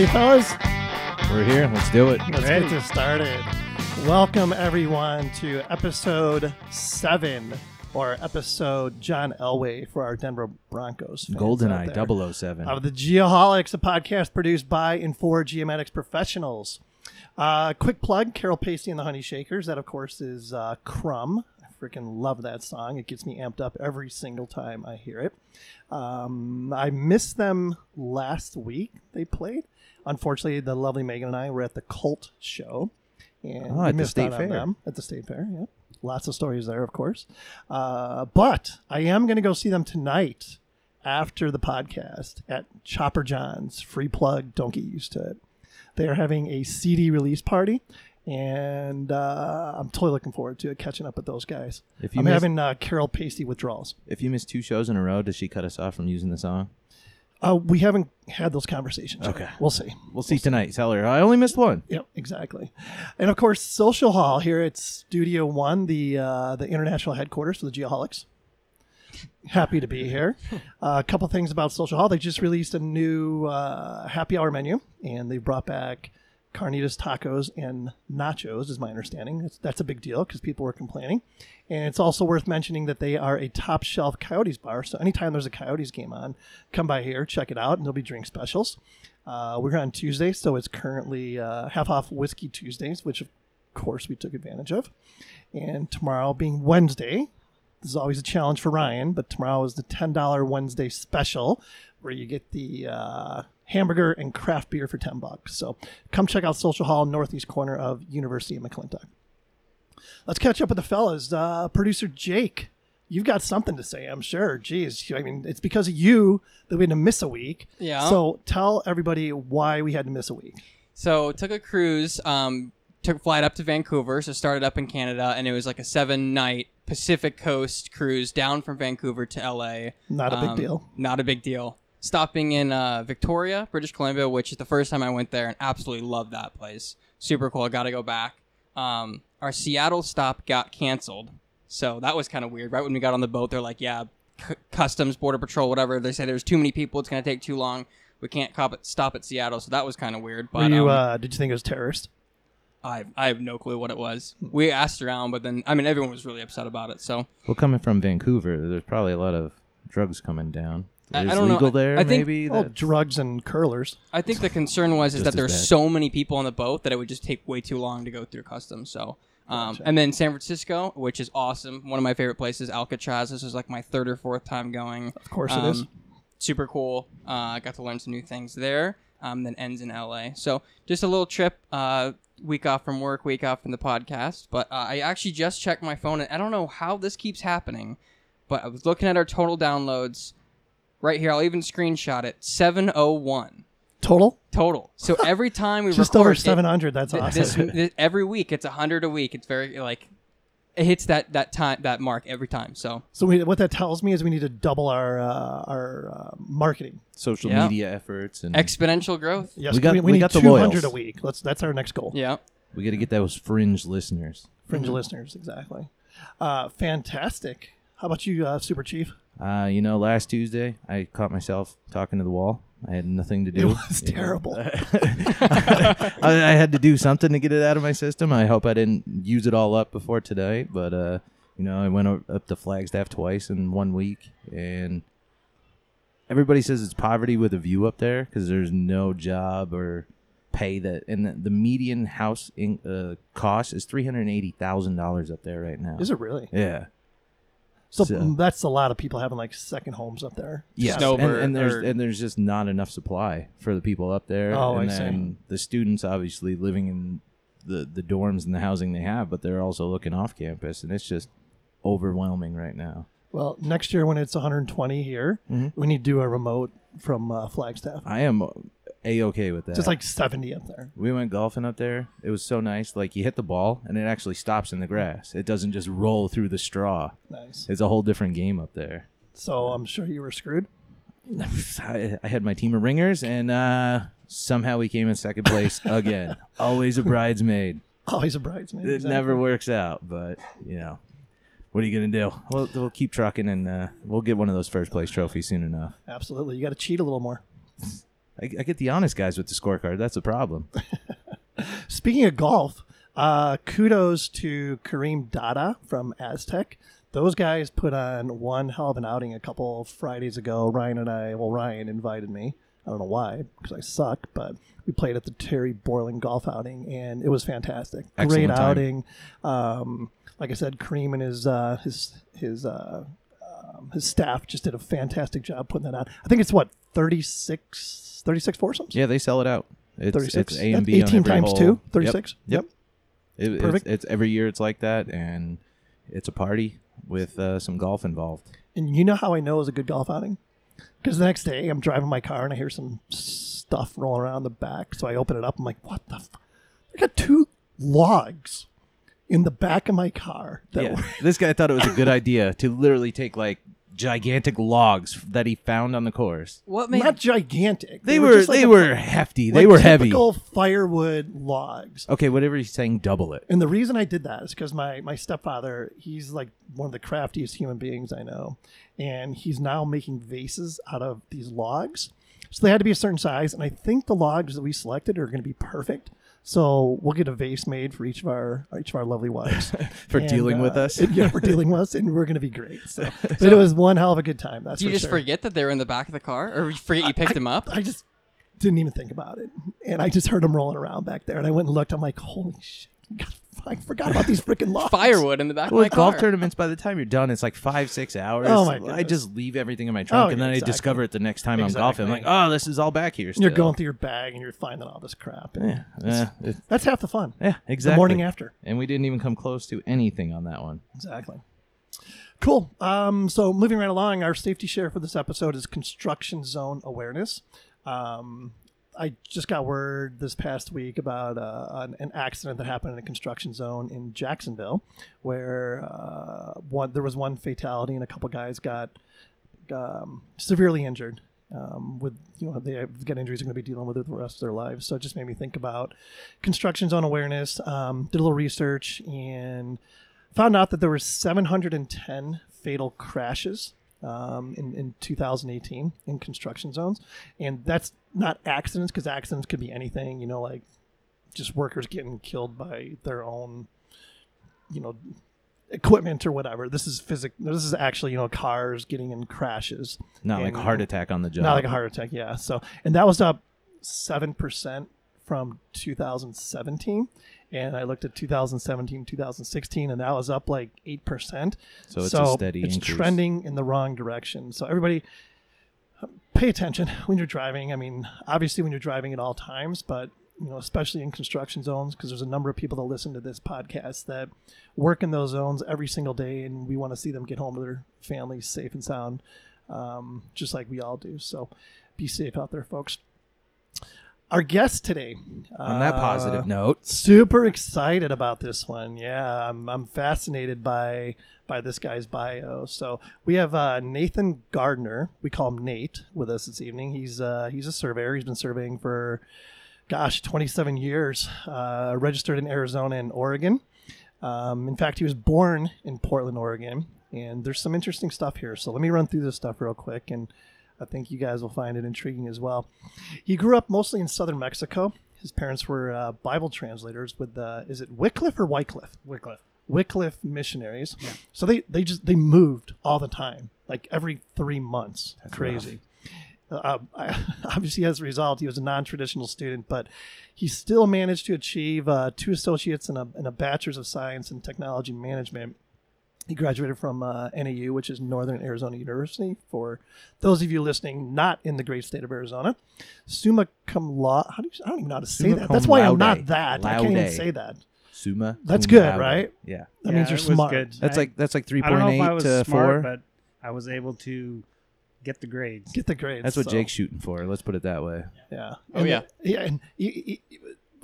Ready, fellas? We're here. Let's do it. Let's get this started. Welcome, everyone, to episode seven, or episode John Elway for our Denver Broncos. fans out GoldenEye there. 007. Of the Geoholics, a podcast produced by and for geomatics professionals. Uh, quick plug Carol Pacey and the Honey Shakers. That, of course, is uh, Crumb. I freaking love that song. It gets me amped up every single time I hear it. Um, I missed them last week. They played. Unfortunately, the lovely Megan and I were at the Cult show. And Oh, at the State Fair. them at the State Fair. Yeah. Lots of stories there, of course. Uh, but I am going to go see them tonight after the podcast at Chopper John's. Free plug. Don't get used to it. They are having a CD release party, and uh, I'm totally looking forward to it, catching up with those guys. If you I'm miss- having uh, Carol Pacey withdrawals. If you miss two shows in a row, does she cut us off from using the song? Uh, we haven't had those conversations. yet. Okay. We'll see. We'll see tonight. Tell her I only missed one. Yep, exactly. And of course, Social Hall here at Studio One, the uh, the international headquarters for the Geoholics. Happy to be here. Uh, a couple things about Social Hall. They just released a new uh, happy hour menu, and they brought back carnitas tacos and nachos, is my understanding. That's, that's a big deal because people were complaining. And it's also worth mentioning that they are a top shelf Coyotes bar. So anytime there's a Coyotes game on, come by here, check it out, and there'll be drink specials. Uh, we're on Tuesday, so it's currently uh, half off Whiskey Tuesdays, which of course we took advantage of. And tomorrow being Wednesday, this is always a challenge for Ryan, but tomorrow is the $10 Wednesday special where you get the uh, hamburger and craft beer for 10 bucks. So come check out Social Hall, northeast corner of University of McClintock. Let's catch up with the fellas. Uh, Producer Jake, you've got something to say, I'm sure. Jeez, I mean, it's because of you that we had to miss a week. Yeah. So tell everybody why we had to miss a week. So took a cruise, um, took a flight up to Vancouver. So started up in Canada, and it was like a seven night Pacific Coast cruise down from Vancouver to LA. Not a big Um, deal. Not a big deal. Stopping in uh, Victoria, British Columbia, which is the first time I went there, and absolutely loved that place. Super cool. I got to go back. Um, our Seattle stop got canceled, so that was kind of weird. Right when we got on the boat, they're like, "Yeah, c- customs, border patrol, whatever." They say there's too many people. It's gonna take too long. We can't cop it, stop at Seattle, so that was kind of weird. Were you, um, uh, did you think it was terrorist? I I have no clue what it was. We asked around, but then I mean everyone was really upset about it. So Well, coming from Vancouver, there's probably a lot of drugs coming down. I- I don't know. legal I- there, I think- maybe? Well, That's- drugs and curlers. I think the concern was is Just that as there's bad. so many people on the boat that it would just take way too long to go through customs. So. Um, Gotcha. and then San Francisco, which is awesome. One of my favorite places, Alcatraz. This is like my third or fourth time going. Of course it is. Um, Super cool. Uh, I got to learn some new things there. Um, then ends in LA. So just a little trip. Uh, week off from work, week off from the podcast. But uh, I actually just checked my phone, and I don't know how this keeps happening. But I was looking at our total downloads right here. I'll even screenshot it. Seven oh one Total? total. So every time we Just record, over it- 700. That's awesome. this, this- every week it's hundred a week. It's very like it hits that that time that mark every time. So so we, what that tells me is we need to double our uh, our uh, marketing. social Yeah. media efforts, and exponential growth. Yes, We got- we, we need got the 200 loyals. a week. Let's that's our next goal. Yeah. we got to get those fringe listeners. Fringe listeners, exactly. Uh, fantastic. How about you, uh, Super Chief? Uh, you know, last Tuesday, I caught myself talking to the wall. I had nothing to do. It was terrible. I, I had to do something to get it out of my system. I hope I didn't use it all up before today, but uh, you know, I went up to Flagstaff twice in one week, and everybody says it's poverty with a view up there because there's no job or pay that, and the, the median house in, uh, cost is three hundred eighty thousand dollars up there right now. Is it really? Yeah. So, So- mm, that's a lot of people having like second homes up there. Yes, and, Snowbird and there's or- and there's just not enough supply for the people up there. Oh, and I see. then the students obviously living in the the dorms and the housing they have, but they're also looking off campus, and it's just overwhelming right now. Well, next year when it's 120 here, Mhm. we need to do a remote from uh, Flagstaff. I am a okay with that. Just like 70 up there. we went golfing up there. It was so nice. Like you hit the ball and it actually stops in the grass. It doesn't just roll through the straw. Nice. It's a whole different game up there. So I'm sure you were screwed. I, I had my team of ringers, and uh, somehow we came in second place again. Always a bridesmaid. Always a bridesmaid. It exactly. never works out, but you know, what are you gonna do? We'll, we'll keep trucking, and uh, we'll get one of those first place trophies soon enough. Absolutely. You got to cheat a little more. I, I get the honest guys with the scorecard. That's the problem. Speaking of golf, uh, kudos to Kareem Dada from Aztec. Those guys put on one hell of an outing a couple of Fridays ago. Ryan and I, well, Ryan invited me. I don't know why, because I suck, but we played at the Terry Borland golf outing, and it was fantastic. Excellent Great time. outing. Um, like I said, Kareem and his uh, his his uh, um, his staff just did a fantastic job putting that on. I think it's what 36, 36 foursomes. Yeah, they sell it out. It's, 36. it's A and B on 18 every times hole. two. 36. Yep. It- it's, Perfect. it's every year. It's like that, and it's a party with uh, some golf involved. And you know how I know it was a good golf outing? Because the next day I'm driving my car and I hear some stuff rolling around the back. So I open it up. I'm like, what the? F-? I got two logs in the back of my car. That Yeah, were, this guy thought it was a good idea to literally take like gigantic logs that he found on the course. What made not gigantic. They, were just like they a- were hefty. They like were heavy. typical firewood logs. Okay, whatever he's saying, double it. And the reason I did that is because my, my stepfather, he's like one of the craftiest human beings I know. And he's now making vases out of these logs. So they had to be a certain size. And I think the logs that we selected are going to be perfect. So we'll get a vase made for each of our each of our lovely wives For And, dealing with uh, us. Yeah, for dealing with us, and we're going to be great. So, but it was one hell of a good time. That's Do you for just sure. forget that they were in the back of the car, or you forget you picked them up? I just didn't even think about it, and I just heard them rolling around back there, and I went and looked. I'm like, holy shit! God, I forgot about these freaking logs. Firewood in the back Well, of my with golf car. tournaments, by the time you're done, it's like five, six hours. Oh, my I goodness. just leave everything in my trunk, Oh, and yeah, then exactly. I discover it the next time I'm golfing. I'm like, Exactly. oh, this is all back here. Still. you're going through your bag and you're finding all this crap. Yeah, yeah, it- That's half the fun. yeah, exactly. The morning after. and we didn't even come close to anything on that one. Exactly. Cool. Um, so moving right along, our safety share for this episode is construction zone awareness. Um, I just got word this past week about uh, an, an accident that happened in a construction zone in Jacksonville, where uh, one there was one fatality and a couple guys got um, severely injured. Um, with you know they got injuries they're going to be dealing with it the rest of their lives. So it just made me think about construction zone awareness. Um, did a little research and found out that there were 710 fatal crashes um, in, in 2018 in construction zones, and that's not accidents because accidents could be anything. You know, like just workers getting killed by their own, you know, equipment or whatever. This is physic. This is actually you know cars getting in crashes. Not like a heart attack on the job. Not like a heart attack, yeah. So, and that was up seven percent from 2017, and I looked at 2017, 2016, and that was up like eight percent. So it's a steady It's increase. trending in the wrong direction. So everybody, uh, pay attention when you're driving. I mean, obviously when you're driving at all times, but you know, especially in construction zones, because there's a number of people that listen to this podcast that work in those zones every single day, and we want to see them get home to their families safe and sound, um, just like we all do. So, be safe out there, folks. Our guest today. on that uh, positive note, super excited about this one. Yeah, I'm, I'm fascinated by by this guy's bio. So we have uh, Nathan Gardner. We call him Nate with us this evening. He's uh, he's a surveyor. He's been surveying for gosh 27 years. Uh, registered in Arizona and Oregon. Um, in fact, he was born in Portland, Oregon. And there's some interesting stuff here. So let me run through this stuff real quick and. I think you guys will find it intriguing as well. He grew up mostly in southern Mexico. His parents were uh, Bible translators with, uh, is it Wycliffe or Wycliffe? Wycliffe. Wycliffe missionaries. Yeah. So they, they just, they moved all the time, like every three months. Crazy. Uh, obviously, as a result, he was a non-traditional student, but he still managed to achieve uh, two associates and a, and a bachelor's of science in technology management. He graduated from uh, NAU, which is Northern Arizona University. For those of you listening, not in the great state of Arizona, summa cum laude. How do you? I don't even know how to say Summa that. cum That's why I'm laude. not that. I can't even Laude. say that. Summa. That's cum good, laude. right? Yeah, That Yeah, means you're it was smart. good. that's I- like that's like three I don't point know if I eight was to smart, four. but I was able to get the grades. Get the grades. That's what so, Jake's shooting for. Let's put it that way. Yeah. Oh, And yeah. the- yeah, and he, he,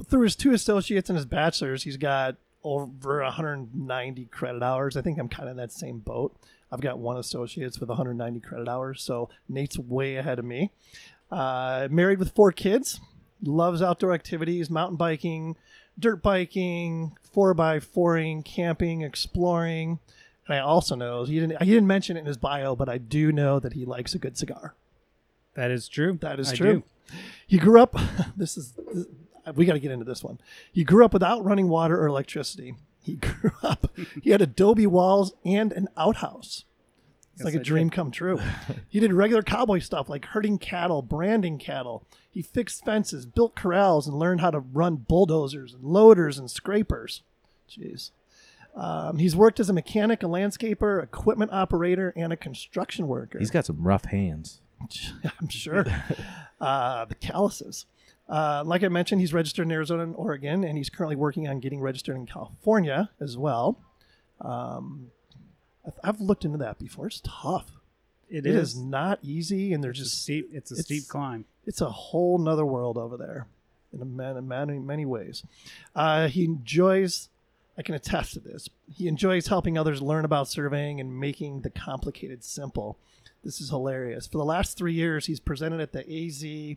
through his two associates and his bachelor's, he's got over 190 credit hours. I think I'm kind of in that same boat. I've got one associate's with 190 credit hours, so Nate's way ahead of me. Uh, married with four kids, loves outdoor activities, mountain biking, dirt biking, four by fouring, camping, exploring. And I also know he didn't he didn't mention it in his bio, but I do know that he likes a good cigar. That is true. That is I true. do. He grew up. This is. This, we got to get into this one. He grew up without running water or electricity. He grew up. he had adobe walls and an outhouse. It's Yes, like a I dream did. come true. he did regular cowboy stuff like herding cattle, branding cattle. He fixed fences, built corrals, and learned how to run bulldozers and loaders and scrapers. Jeez. Um, he's worked as a mechanic, a landscaper, equipment operator, and a construction worker. He's got some rough hands. I'm sure. uh, the calluses. Uh, like I mentioned, he's registered in Arizona and Oregon, and he's currently working on getting registered in California as well. Um, I've, looked into that before. It's tough. It It is is. not easy, and there's It's a just steep. It's a it's- steep climb. it's a whole nother world over there in a man, in many many ways. Uh, he enjoys. I can attest to this. He enjoys helping others learn about surveying and making the complicated simple. This is hilarious. For the last three years, he's presented at the AZ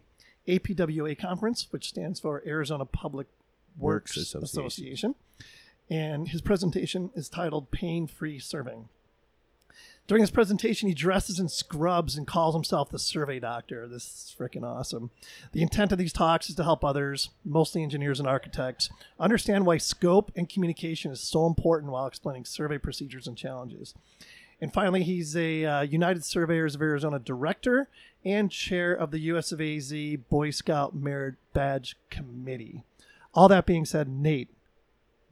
APWA conference, which stands for Arizona Public Works, Works Association. Association. And his presentation is titled Pain Free Serving. During his presentation, he dresses in scrubs and calls himself the survey doctor. This is freaking awesome. The intent of these talks is to help others, mostly engineers and architects, understand why scope and communication is so important while explaining survey procedures and challenges. And finally, he's a uh, United Surveyors of Arizona director and chair of the US of AZ Boy Scout Merit Badge Committee. All that being said, Nate,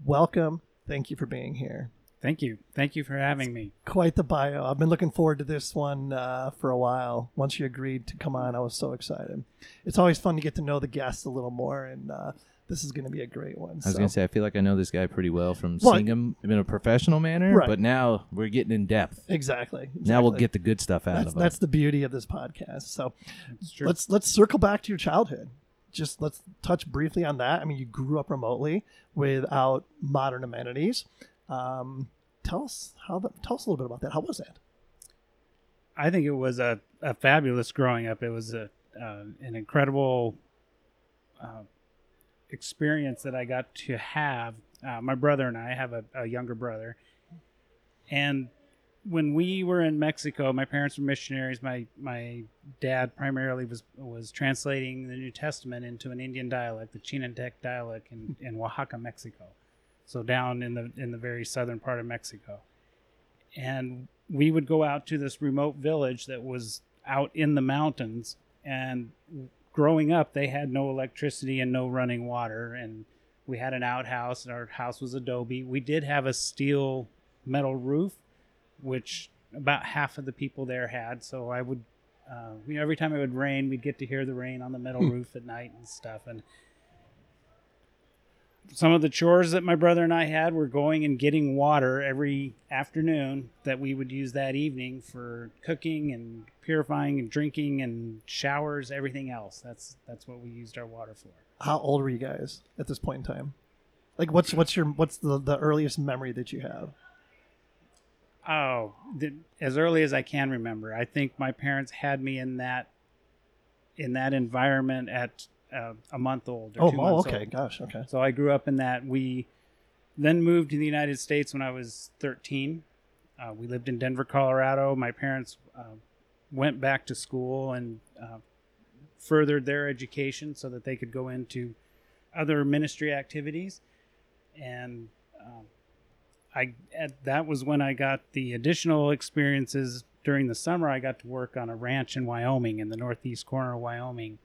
welcome. Thank you for being here Thank you. Thank you for having me. quite the bio. I've been looking forward to this one uh, for a while. Once you agreed to come on, I was so excited. It's always fun to get to know the guests a little more, and uh, this is going to be a great one. I was so. gonna say I feel like I know this guy pretty well from Well, seeing him in a professional manner, Right. but now we're getting in depth. exactly, Now we'll get the good stuff out That's, of him. that's the beauty of this podcast. So let's let's circle back to your childhood. Just let's touch briefly on that. I mean, you grew up remotely without modern amenities. Um, tell us how the, tell us a little bit about that. How was that? I think it was a, a fabulous growing up. It was a uh, an incredible uh, experience that I got to have. Uh, my brother and I have a, a younger brother, and when we were in Mexico, my parents were missionaries. My my dad primarily was was translating the New Testament into an Indian dialect, the Chinantec dialect, in, in Oaxaca, Mexico. So down in the in the very southern part of Mexico, and we would go out to this remote village that was out in the mountains and growing up they had no electricity and no running water and we had an outhouse and our house was adobe. We did have a steel metal roof which about half of the people there had so i would uh, you know, every time it would rain we'd get to hear the rain on the metal roof at night and stuff and some of the chores that my brother and I had were going and getting water every afternoon that we would use that evening for cooking and purifying and drinking and showers, everything else. That's that's what we used our water for. How old were you guys at this point in time? Like, what's what's your what's the, the earliest memory that you have? Oh, the, as early as I can remember. I think my parents had me in that in that environment at uh, a month old. Or Oh, two oh, months okay, old. gosh, okay. So I grew up in that. We then moved to the United States when I was 13. Uh, we lived in Denver, Colorado. My parents uh, went back to school and uh, furthered their education so that they could go into other ministry activities. And um, I at, that was when I got the additional experiences during the summer. I got to work on a ranch in Wyoming, in the northeast corner of Wyoming,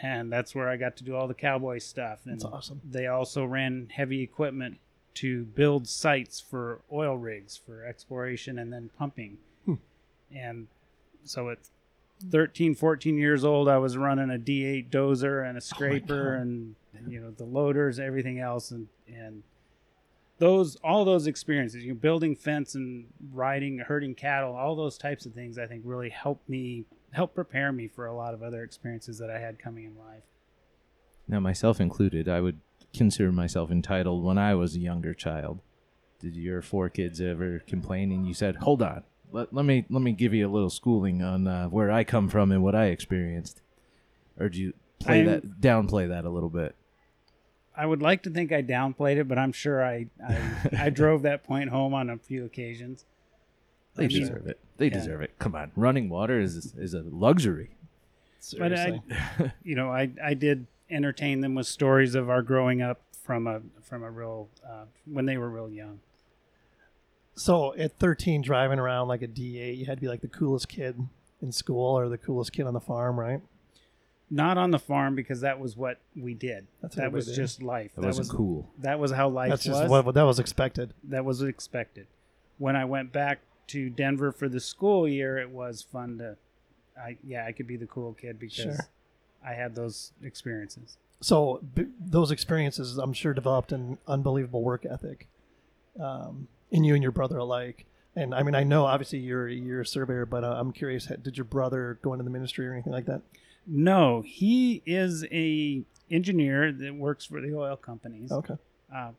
and that's where I got to do all the cowboy stuff. And That's awesome. they also ran heavy equipment to build sites for oil rigs for exploration and then pumping. Hmm. And so at 13, 14 years old, I was running a D8 dozer and a scraper God. and, you know, the loaders, everything else. And, and those, all those experiences, you know, building fence and riding, herding cattle, all those types of things, I think really helped me, help prepare me for a lot of other experiences that I had coming in life. Now, myself included, I would consider myself entitled when I was a younger child. Did your four kids ever complain and you said, "Hold on, let, let me let me give you a little schooling on uh, where I come from and what I experienced," or do you play I'm- that downplay that a little bit? I would like to think I downplayed it, but I'm sure I I, I drove that point home on a few occasions. They I mean, deserve it. They yeah. deserve it. Come on, running water is is a luxury. But I, you know, I I did entertain them with stories of our growing up from a from a real uh, when they were real young. So at 13, driving around like a D8, you had to be like the coolest kid in school or the coolest kid on the farm, right? Not on the farm because that was what we did. That's that was did. just life. That wasn't was cool. that was how life That's was. just what that was expected. that was expected. When I went back to Denver for the school year, it was fun to, I yeah, I could be the cool kid because Sure. I had those experiences. So b- those experiences, I'm sure, developed an unbelievable work ethic um, in you and your brother alike. And I mean, I know obviously you're you're a surveyor, but uh, I'm curious, did your brother go into the ministry or anything like that? No, he is a engineer that works for the oil companies. Okay. Uh,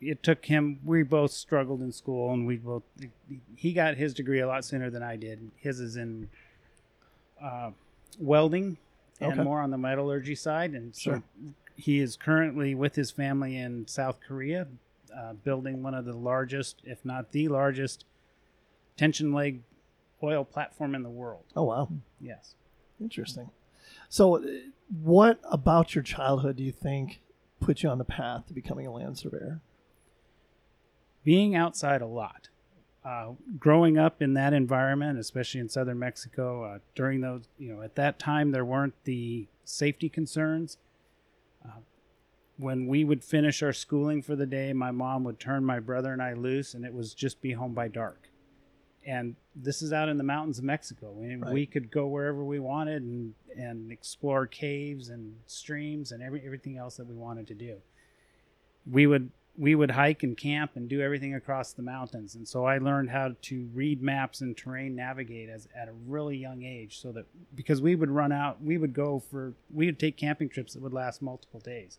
it took him. We both struggled in school, and we both. He got his degree a lot sooner than I did. His is in uh, welding and Okay. more on the metallurgy side, and so Sure. he is currently with his family in South Korea, uh, building one of the largest, if not the largest, tension leg oil platform in the world. Oh wow, Yes. interesting. So, uh, what about your childhood do you think put you on the path to becoming a land surveyor? Being outside a lot. Uh, growing up in that environment, especially in southern Mexico, uh, during those, you know, at that time there weren't the safety concerns. Uh, when we would finish our schooling for the day, my mom would turn my brother and I loose, and it was just be home by dark. And this is out in the mountains of Mexico. We, Right. we could go wherever we wanted and, and explore caves and streams and every, everything else that we wanted to do. We would we would hike and camp and do everything across the mountains. And so I learned how to read maps and terrain navigate as at a really young age so that because we would run out, we would go for we would take camping trips that would last multiple days.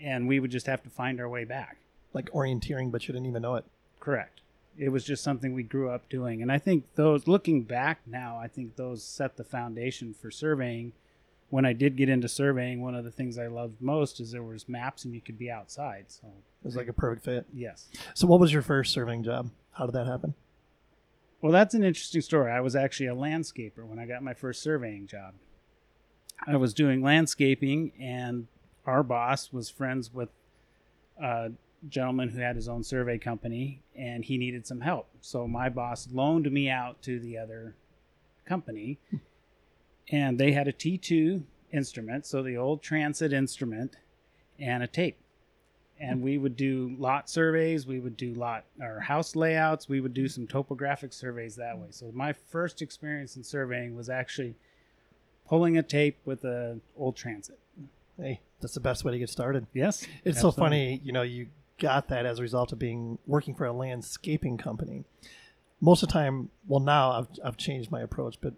And we would just have to find our way back. Like orienteering, but you didn't even know it. Correct. It was just something we grew up doing. And I think those looking back now, I think those set the foundation for surveying. When I did get into surveying, one of the things I loved most is there was maps and you could be outside. So It was like a perfect fit. yes. So, what was your first surveying job? How did that happen? Well, that's an interesting story. I was actually a landscaper when I got my first surveying job. I was doing landscaping, and our boss was friends with a gentleman who had his own survey company, and he needed some help. So my boss loaned me out to the other company, and they had a T2 instrument, so the old transit instrument, and a tape and we would do lot surveys we would do lot or house layouts we would do some topographic surveys that way so my first experience in surveying was actually pulling a tape with a old transit Hey, that's the best way to get started. yes It's so funny, you know, you got that as a result of being working for a landscaping company. Most of the time, well, now I've, I've changed my approach, but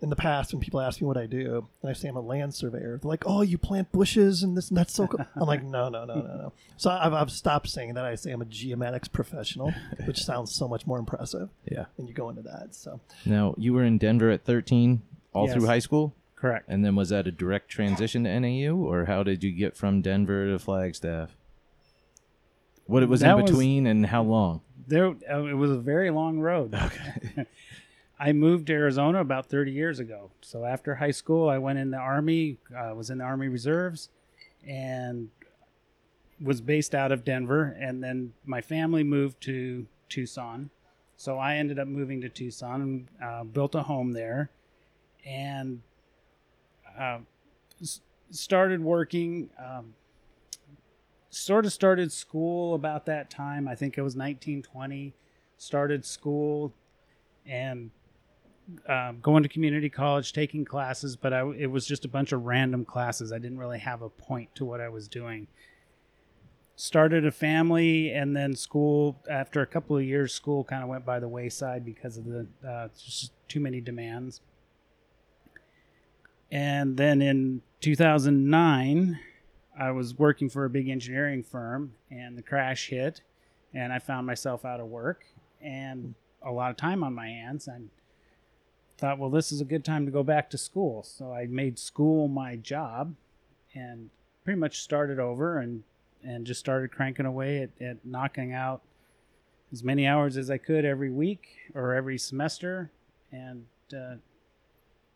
in the past, when people ask me what I do, and I say I'm a land surveyor, they're like, "Oh, you plant bushes and this and that's so cool." I'm like, "No, no, no, no, no." So I've, I've stopped saying that. I say I'm a geomatics professional, which sounds so much more impressive. Yeah. And you go into that. So Now you were in Denver at 13 all Yes. through high school, correct and then was that a direct transition to NAU, or how did you get from Denver to Flagstaff? What it was That in was- between, and how long? there uh, it was a very long road okay i moved to arizona about 30 years ago so after high school i went in the army uh, was in the army reserves and was based out of denver and then my family moved to tucson so i ended up moving to tucson and uh, built a home there and uh, s- started working um, sort of started school about that time. I think it was 1920. Started school and um, going to community college, taking classes, but I, it was just a bunch of random classes. I didn't really have a point to what I was doing. Started a family and then school. After a couple of years, school kind of went by the wayside because of the uh, just too many demands. And then in 2009, I was working for a big engineering firm and the crash hit and I found myself out of work and a lot of time on my hands. I thought, well, this is a good time to go back to school. So I made school my job and pretty much started over and, and just started cranking away at, at knocking out as many hours as I could every week or every semester. And uh,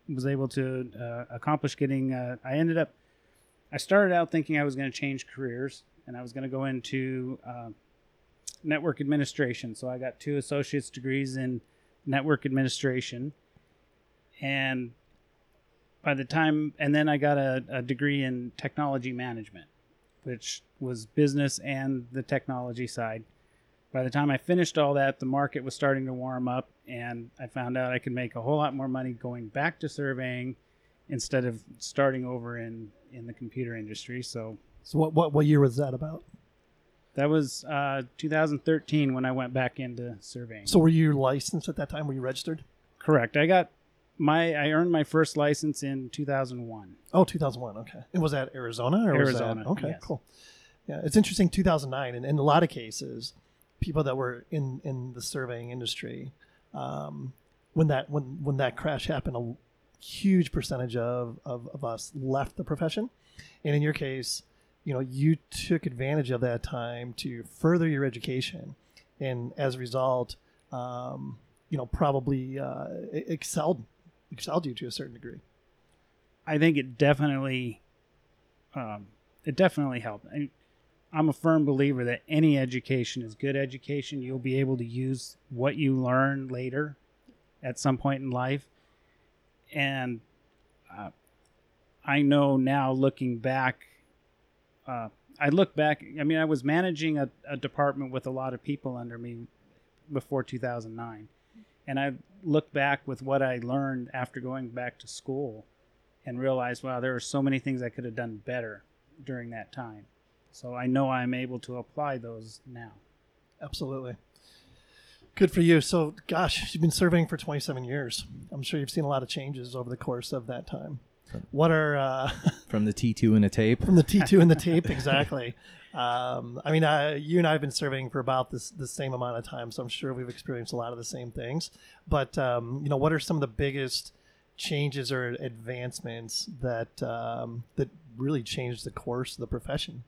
was able to uh, accomplish getting. Uh, I ended up. I started out thinking I was going to change careers and I was going to go into uh, network administration. So I got two associate's degrees in network administration, and by the time, and then I got a, a degree in technology management, which was business and the technology side. By the time I finished all that, the market was starting to warm up, and I found out I could make a whole lot more money going back to surveying instead of starting over in, in the computer industry. So So what what what year was that about? that was uh, 2013 when I went back into surveying. So were you licensed at that time? Were you registered? Correct. I got my I earned my first license in 2001. Oh, 2001. Okay. And was that Arizona or Arizona, Was that, okay, yes. cool. Yeah, it's interesting. 2009, and in a lot of cases, people that were in in the surveying industry, um, when that when when that crash happened, a huge percentage of, of of us left the profession, and in your case, you know, you took advantage of that time to further your education, and as a result, um, you know, probably uh, e- excelled excelled you to a certain degree. I think it definitely, um, it definitely helped. I, I'm a firm believer that any education is good education. You'll be able to use what you learn later, at some point in life, and uh, I know now, looking back, uh, I look back. I mean, I was managing a, a department with a lot of people under me before 2009, and I look back with what I learned after going back to school and realized, wow, there are so many things I could have done better during that time. So I know I'm able to apply those now. Absolutely. Good for you. So, gosh, you've been surveying for 27 years. I'm sure you've seen a lot of changes over the course of that time. What are uh, From the T2 and a tape. from the T2 and the tape exactly? Um, I mean, uh, you and I have been surveying for about this the same amount of time, so I'm sure we've experienced a lot of the same things. But um, you know, what are some of the biggest changes or advancements that um, that really changed the course of the profession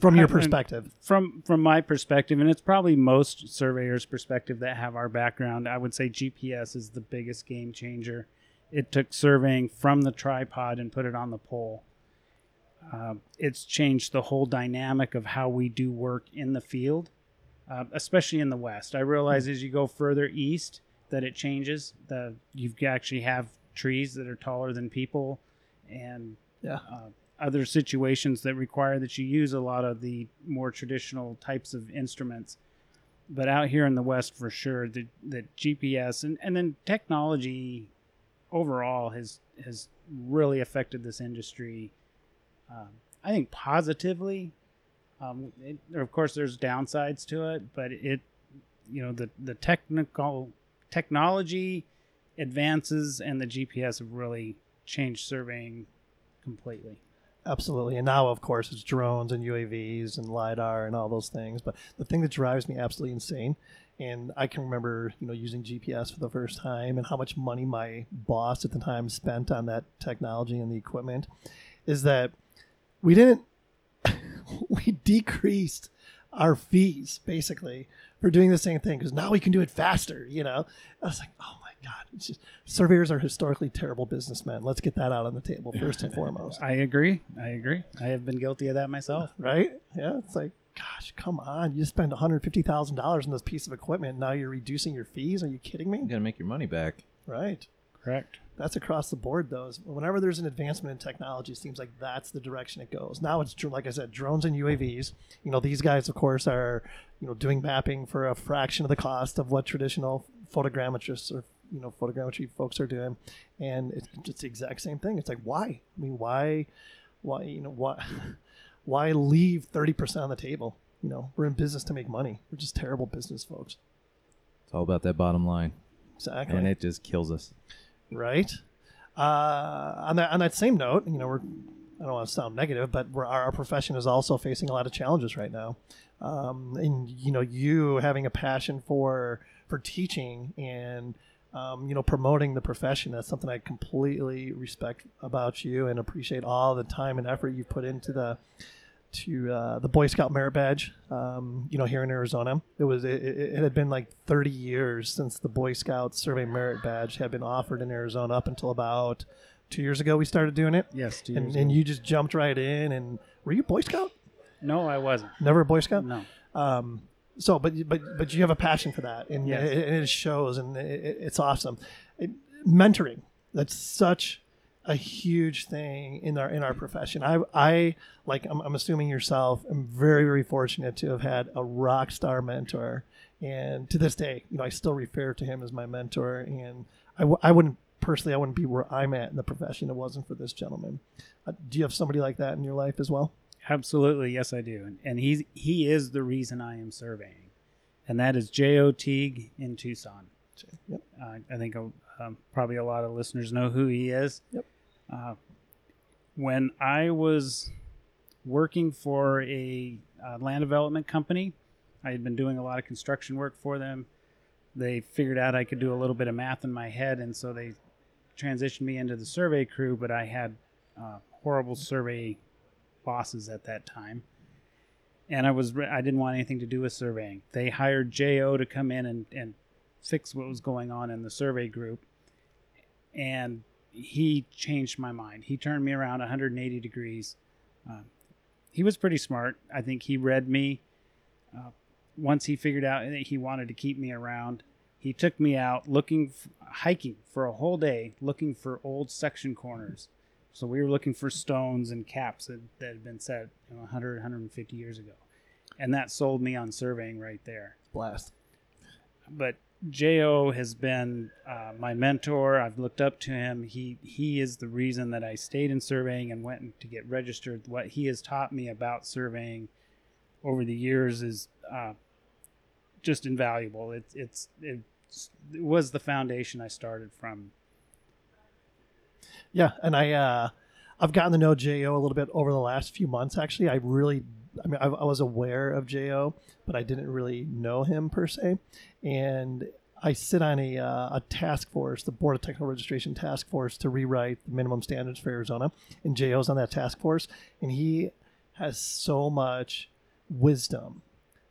from your perspective? From from my perspective, and it's probably most surveyors' perspective that have our background, I would say GPS is the biggest game changer. It took surveying from the tripod and put it on the pole. Uh, it's changed the whole dynamic of how we do work in the field, uh, especially in the West. I realize as you go further east that it changes. The you actually have trees that are taller than people, and Yeah. uh, other situations that require that you use a lot of the more traditional types of instruments. But out here in the West, for sure, the, the GPS and, and then technology overall has has really affected this industry. Um, I think positively. Um, it, of course, there's downsides to it, but it, you know, the the technical technology advances and the GPS have really changed surveying completely. Absolutely. And now, of course, it's drones and UAVs and LiDAR and all those things. But the thing that drives me absolutely insane, and I can remember, you know, using GPS for the first time and how much money my boss at the time spent on that technology and the equipment, is that we didn't, we decreased our fees basically for doing the same thing because now we can do it faster, you know? I was like, oh my God. It's just, surveyors are historically terrible businessmen. Let's get that out on the table first and foremost. I agree. I agree. I have been guilty of that myself. right? Yeah, it's like, gosh, come on! You spend one hundred fifty thousand dollars on this piece of equipment. Now you're reducing your fees. Are you kidding me? You got to make your money back. Right. Correct. That's across the board, though. Whenever there's an advancement in technology, it seems like that's the direction it goes. Now it's like I said, drones and UAVs. You know, these guys, of course, are you know doing mapping for a fraction of the cost of what traditional photogrammetrists or you know photogrammetry folks are doing, and it's just the exact same thing. It's like why? I mean, why? Why you know why? Why leave thirty percent on the table? You know, we're in business to make money. We're just terrible business folks. It's all about that bottom line. Exactly. And it just kills us. Right? Uh, on that on that same note, you know, we're I don't want to sound negative, but our profession is also facing a lot of challenges right now. Um, and you know, you having a passion for for teaching and um, you know promoting the profession that's something I completely respect about you and appreciate all the time and effort you've put into the to uh, the Boy Scout merit badge. Um, you know, here in Arizona, it was it, it it had been like 30 years since the Boy Scout survey merit badge had been offered in Arizona. Up until about two years ago, we started doing it. Yes, two And, years and ago. you just jumped right in. And were you a Boy Scout? No, I wasn't. Never a Boy Scout. No. Um, so, but but but you have a passion for that, and Yes. it, it shows, and it, it's awesome. It, mentoring that's such a huge thing in our in our profession. I I like I'm, I'm assuming yourself. I'm very very fortunate to have had a rock star mentor, and to this day, you know, I still refer to him as my mentor, and I, w- I wouldn't personally I wouldn't be where I'm at in the profession if it wasn't for this gentleman. Uh, do you have somebody like that in your life as well? Absolutely, yes, I do, and, and he's he is the reason I am surveying, and that is J.O. Teague in Tucson. Yep. Uh, I think um, probably a lot of listeners know who he is. Yep. Uh, when I was working for a uh, land development company, I had been doing a lot of construction work for them. They figured out I could do a little bit of math in my head, and so they transitioned me into the survey crew. But I had uh, horrible survey bosses at that time, and I was I didn't want anything to do with surveying. They hired Jo to come in and and fix what was going on in the survey group, and he changed my mind. He turned me around 180 degrees. Uh, he was pretty smart. I think he read me. Uh, once he figured out that he wanted to keep me around, he took me out looking, f- hiking for a whole day, looking for old section corners. So we were looking for stones and caps that, that had been set you know, 100, 150 years ago. And that sold me on surveying right there Blast. but Jo has been uh, my mentor. I've looked up to him. He he is the reason that I stayed in surveying and went to get registered. What he has taught me about surveying over the years is uh, just invaluable. It's it's it's it was the foundation I started from. Yeah, and I uh, I've gotten to know Jo a little bit over the last few months. Actually, I really, I mean, I, I was aware of Jo, but I didn't really know him per se. And I sit on a uh, a task force, the Board of Technical Registration Task Force, to rewrite the minimum standards for Arizona. And Jo's on that task force, and he has so much wisdom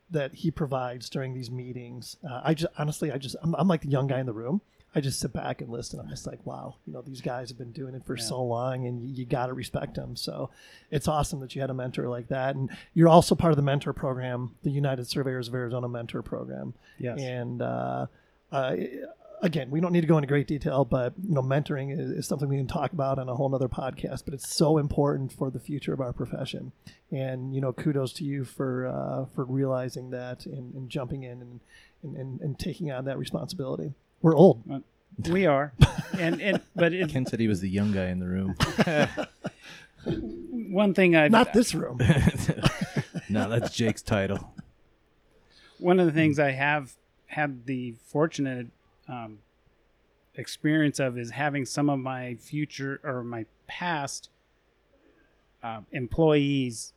that he provides during these meetings. Uh, I just honestly, I just I'm, I'm like the young guy in the room. I just sit back and listen. I'm just like, wow, you know, these guys have been doing it for Yeah. so long, and you, you got to respect them. So it's awesome that you had a mentor like that, and you're also part of the mentor program, the United Surveyors of Arizona mentor program. Yes. And uh, uh, again, we don't need to go into great detail, but you know, mentoring is, is something we can talk about on a whole nother podcast. But it's so important for the future of our profession. And you know, kudos to you for uh, for realizing that and, and jumping in and, and, and, and taking on that responsibility. We're old. We are, and and but it, Ken said he was the young guy in the room. one thing I Not this room. no, that's Jake's title. one of the things I have had the fortunate um, experience of is having some of my future or my past uh, employees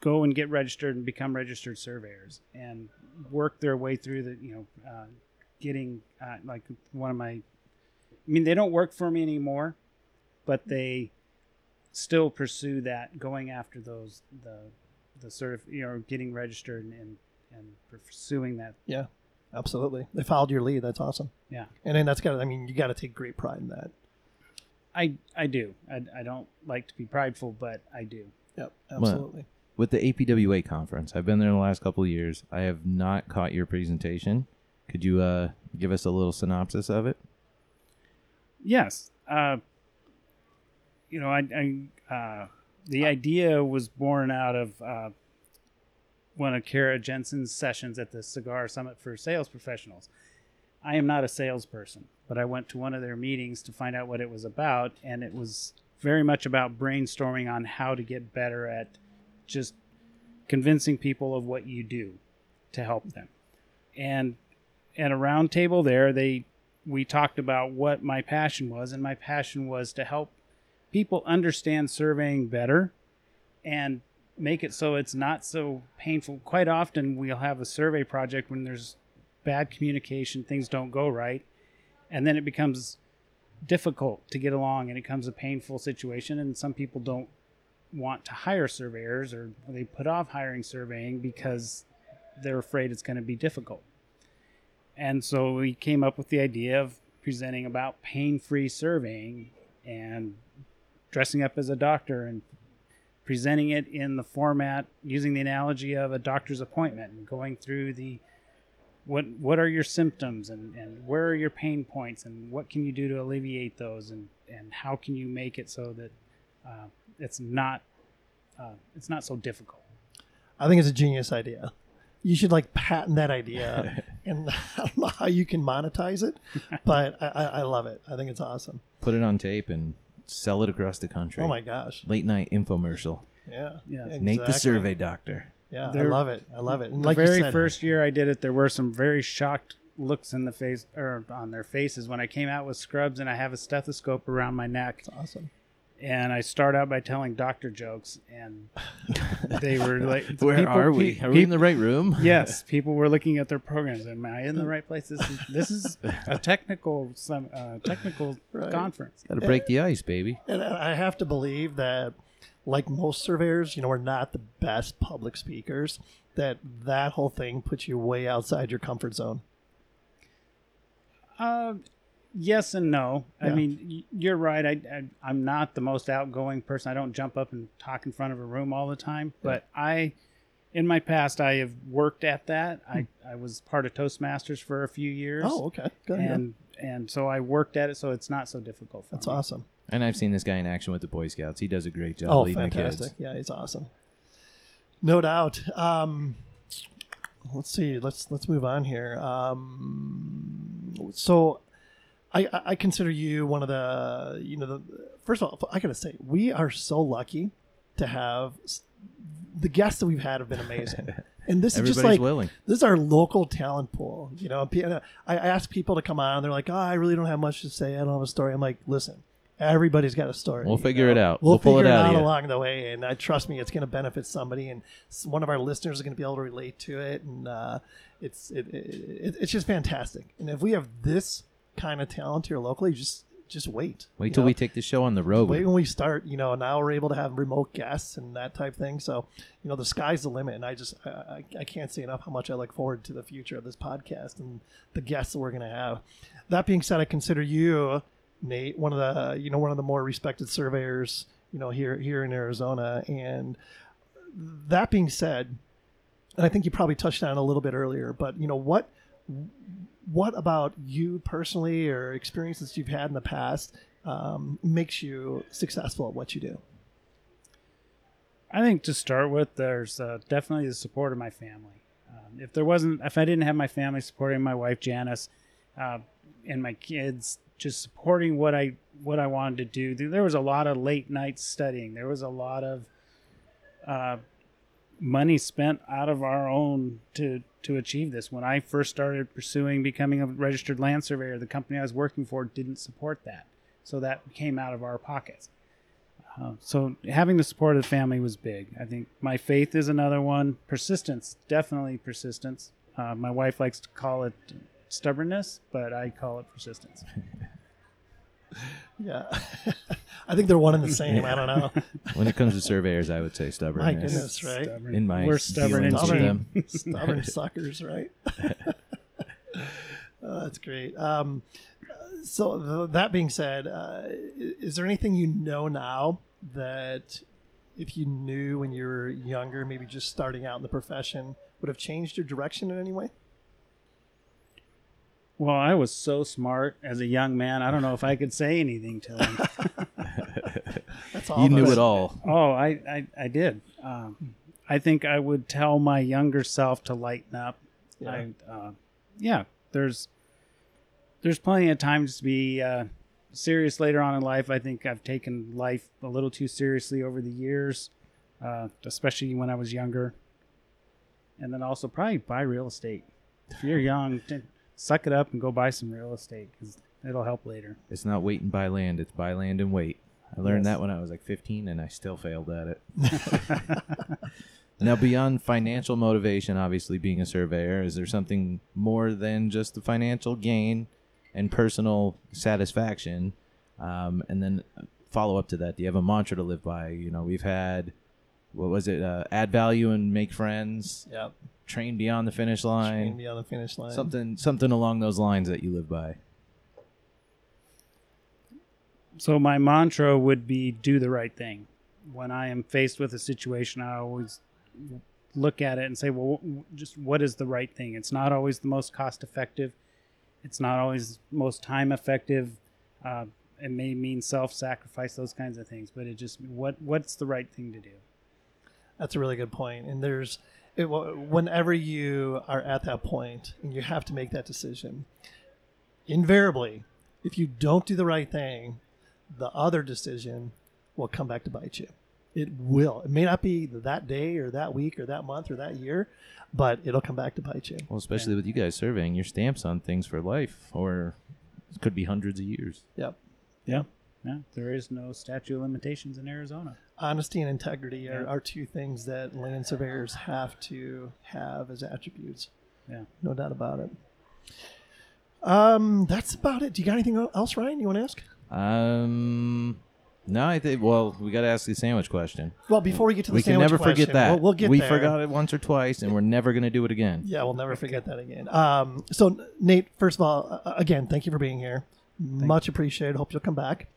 go and get registered and become registered surveyors and work their way through the you know uh, getting uh, like one of my I mean they don't work for me anymore but they still pursue that going after those the the sort of you know getting registered and and, and pursuing that Yeah, absolutely. They followed your lead. That's awesome. yeah And then that's got. I mean, you got to take great pride in that. I I do I, I don't like to be prideful but I do Yep, absolutely. With the APWA conference, I've been there the last couple of years. I have not caught your presentation. Could you uh, give us a little synopsis of it? Yes. Uh, you know, I, I uh, the idea was born out of uh, one of Kara Jensen's sessions at the Cigar Summit for Sales Professionals. I am not a salesperson, but I went to one of their meetings to find out what it was about, and it was very much about brainstorming on how to get better at just convincing people of what you do to help them. And at a round table there, they we talked about what my passion was, and my passion was to help people understand surveying better and make it so it's not so painful. Quite often, we'll have a survey project when there's bad communication, things don't go right, and then it becomes difficult to get along and it becomes a painful situation, and some people don't want to hire surveyors or they put off hiring surveying because they're afraid it's going to be difficult. And so we came up with the idea of presenting about pain-free surveying and dressing up as a doctor and presenting it in the format using the analogy of a doctor's appointment and going through the what what are your symptoms and, and where are your pain points and what can you do to alleviate those and, and how can you make it so that uh, it's not uh, it's not so difficult. I think it's a genius idea. You should like patent that idea, and I don't know how you can monetize it, but I, I, I love it. I think it's awesome. Put it on tape and sell it across the country. Oh my gosh! Late night infomercial. Yeah, Yeah. Nate the exactly. survey doctor. Yeah, I There- love it. I love it. And The like you very said, first year I did it, there were some very shocked looks in the face or on their faces when I came out with scrubs and I have a stethoscope around my neck it's awesome. And I start out by telling doctor jokes and they were like, Where people- are we? pe- Are we in the right room? yes, people were looking at their programs. Am I in the right place? This is, this is a technical some uh, technical Right. conference. Got to break the ice, baby. And I have to believe that, like most surveyors, you know, we're not the best public speakers. That that whole thing puts you way outside your comfort zone. Uh, yes and no. I mean, you're right. I, I I'm not the most outgoing person. I don't jump up and talk in front of a room all the time. But I, in my past, I have worked at that. I I was part of Toastmasters for a few years. Oh, okay, good. yeah. And and so I worked at it, so it's not so difficult for That's me. awesome. And I've seen this guy in action with the Boy Scouts. He does a great job Oh, leading the fantastic! kids. Yeah, he's awesome. No doubt. Um, let's see. Let's let's move on here. Um, so, I I- consider you one of the you know the first of all I gotta say we are so lucky to have the guests that we've had have been amazing. And this is just like willing. this is our local talent pool. You know, uh, I I ask people to come on. They're like, "Oh, I really don't have much to say. I don't have a story." I'm like, "Listen, everybody's got a story. We'll figure know? it out. We'll, We'll pull figure it it out out along the way, and I trust me, it's going to benefit somebody, and one of our listeners is going to be able to relate to it, and uh, it's it, it, it's just fantastic. And if we have this kind of talent here locally, just just wait. Wait till know? we take the show on the road. Wait when we start, you know, now we're able to have remote guests and that type thing. So, you know, the sky's the limit. And I just, I, I, I can't say enough how much I look forward to the future of this podcast and the guests that we're going to have. That being said, I consider you, Nate, one of the, you know, one of the more respected surveyors, you know, here, here in Arizona. And that being said, and I think you probably touched on it a little bit earlier, but you know, what, what about you personally or experiences you've had in the past um, makes you successful at what you do? I think to start with, there's uh, definitely the support of my family. Um, if there wasn't, if I didn't have my family supporting my wife Janice, uh, and my kids just supporting what I what I wanted to do, there was a lot of late nights studying. There was a lot of uh, money spent out of our own to to achieve this. When I first started pursuing becoming a registered land surveyor, the company I was working for didn't support that, so that came out of our pockets. Uh, so having the support of the family was big. I think my faith is another one. Persistence, definitely persistence. Uh, my wife likes to call it stubbornness, but I call it persistence. Yeah, I think they're one and the same. I don't know. When it comes to surveyors, I would say stubbornness. goodness. Right. Stubborn. In my We're stubborn and dealings with Stubborn. them. Stubborn suckers, right? Oh, that's great. Um, so th- that being said, uh, i- is there anything you know now that if you knew when you were younger, maybe just starting out in the profession, would have changed your direction in any way? Well, I was so smart as a young man. I don't know if I could say anything to him. That's all. You knew it all. oh, I, I, I did. Um, I think I would tell my younger self to lighten up. Yeah. I, uh, yeah, there's there's plenty of times to be uh, serious later on in life. I think I've taken life a little too seriously over the years, uh, especially when I was younger. And then also probably buy real estate. If you're young, t- suck it up and go buy some real estate because it'll help later. It's not wait and buy land. It's buy land and wait. I learned Yes. that when I was like 15, and I still failed at it. now, beyond financial motivation, obviously being a surveyor, is there something more than just the financial gain and personal satisfaction? Um, and then follow up to that? Do you have a mantra to live by? You know, we've had what was it? Uh, add value and make friends. Yep. Train beyond the finish Train line. beyond the finish line. Something something along those lines that you live by. So my mantra would be do the right thing. When I am faced with a situation, I always look at it and say, well, just what is the right thing? It's not always the most cost effective. It's not always most time effective. Uh, it may mean self-sacrifice, those kinds of things. But it just what what's the right thing to do? That's a really good point. And there's, it, whenever you are at that point and you have to make that decision, invariably, if you don't do the right thing, the other decision will come back to bite you. It will. It may not be that day or that week or that month or that year, but it'll come back to bite you. Well, especially with you guys surveying your stamps on things for life, or it could be hundreds of years. Yep. Yeah. Yeah. There is no statute of limitations in Arizona. Honesty and integrity are, Yeah. are two things that land surveyors have to have as attributes. Yeah. No doubt about it. Um, that's about it. Do you got anything else, Ryan? You want to ask? Um, no, I think. Well, we got to ask the sandwich question. Well, before we get to the We can sandwich never forget that. We'll, we'll get we there. forgot it once or twice, and we're never going to do it again. Yeah, we'll never forget that again. Um, so Nate, first of all, uh, again, thank you for being here. Much appreciated. Hope you'll come back.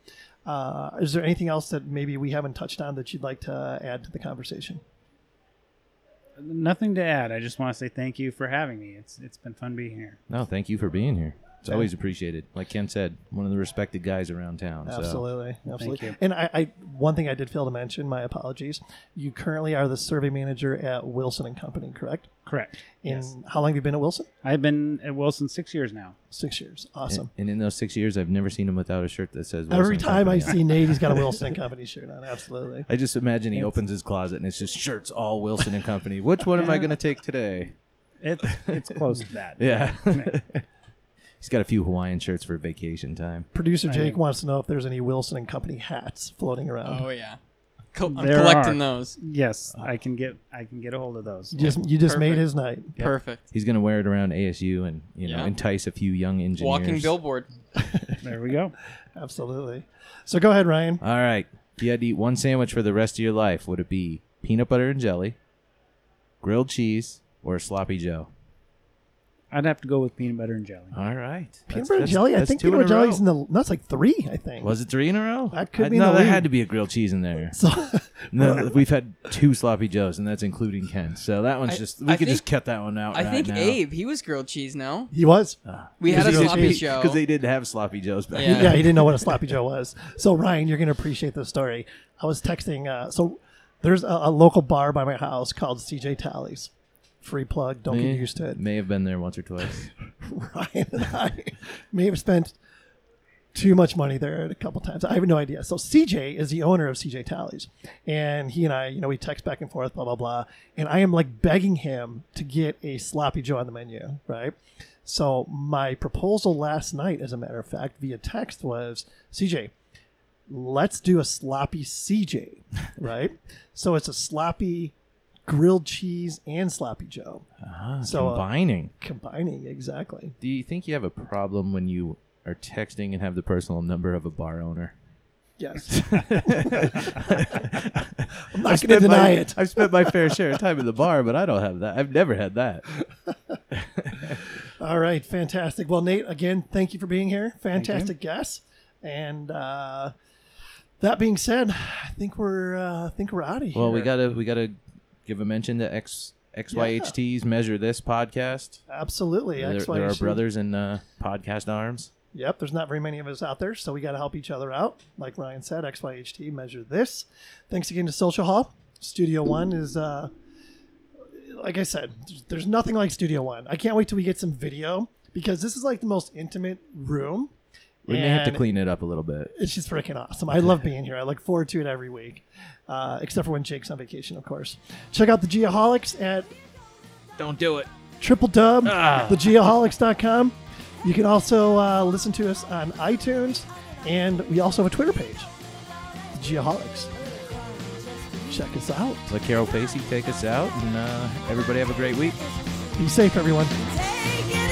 Uh, is there anything else that maybe we haven't touched on that you'd like to add to the conversation? Nothing to add. I just want to say thank you for having me. It's it's been fun being here. No, thank you for being here. It's Okay. always appreciated. Like Ken said, one of the respected guys around town. so- Absolutely, absolutely. you. And I, I, one thing I did fail to mention. My apologies. You currently are the survey manager at Wilson and Company, correct? Correct. And yes. how long have you been at Wilson? I've been at Wilson six years now. Six years. Awesome. and in those six years, I've never seen him without a shirt that says. Wilson Every and time I Company. see Nate, he's got a Wilson and Company shirt on. Absolutely. I just imagine he It's- opens his closet and it's just shirts all Wilson and Company. Which one am I going to take today? It's it's close to that. Yeah. He's got a few Hawaiian shirts for vacation time. Producer Jake think- wants to know if there's any Wilson and Company hats floating around. Oh yeah, Co- I'm There collecting are. those. Yes, I can get I can get a hold of those. You just you just made Perfect. his night. Yep. Perfect. He's going to wear it around ASU and you know Yeah. entice a few young engineers. Walking billboard. There we go. Absolutely. So go ahead, Ryan. All right. If you had to eat one sandwich for the rest of your life, would it be peanut butter and jelly, grilled cheese, or sloppy Joe? I'd have to go with peanut butter and jelly. All right. Peanut That's- butter and that's- jelly. I that's think two peanut butter in a jelly's row. in the that's like three. I think. Was it three in a row? That could I- be in No, the there lead. had to be a grilled cheese in there. So No, we've had two sloppy joes, and that's including Ken. So that one's I- just we I could just think- cut that one out. I right think now. Abe, he was grilled cheese. No, he was. we had a Grilled sloppy cheese. Joe. because they didn't have sloppy joes back. Yeah. Yeah, he didn't know what a sloppy Joe was. So Ryan, you're gonna appreciate this story. I was texting. Uh, so there's a, a local bar by my house called CJ Tallies. Free plug. Don't Eh, get used to it. May have been there once or twice. Ryan and I may have spent too much money there a couple times. I have no idea. So CJ is the owner of CJ Tallies, and he and I, you know, we text back and forth, blah blah blah. And I am like begging him to get a sloppy Joe on the menu, right? So my proposal last night, as a matter of fact, via text was CJ. Let's do a sloppy CJ, right? so it's a sloppy grilled cheese and sloppy Joe Ah, So, uh, combining. combining exactly. Do you think you have a problem when you are texting and have the personal number of a bar owner? Yes. I'm not going to deny my, it. I've spent my fair share of time in the bar, but I don't have that. I've never had that. All right, fantastic. Well, Nate, again, thank you for being here. Fantastic guest. And uh, that being said, I think we're uh, I think we're out of here. Well, we gotta we gotta give a mention to X XYHT's Measure This podcast. absolutely. They're, they're our brothers in uh, podcast arms. Yep, there's not very many of us out there, so we got to help each other out. Like Ryan said, XYHT measure this. Thanks again to Social Hall. Studio One is, uh, like I said, there's nothing like Studio One. I can't wait till we get some video because this is like the most intimate room. We may have to clean it up a little bit. It's just freaking awesome. I love being here. I look forward to it every week, uh, except for when Jake's on vacation, of course. Check out the Geoholics at Don't do it. triple dub Ah. thegeoholics.com. You can also uh, listen to us on iTunes, and we also have a Twitter page, the Geoholics. Check us out. Let Carol Pacey take us out, and uh, everybody have a great week. Be safe, everyone. Take it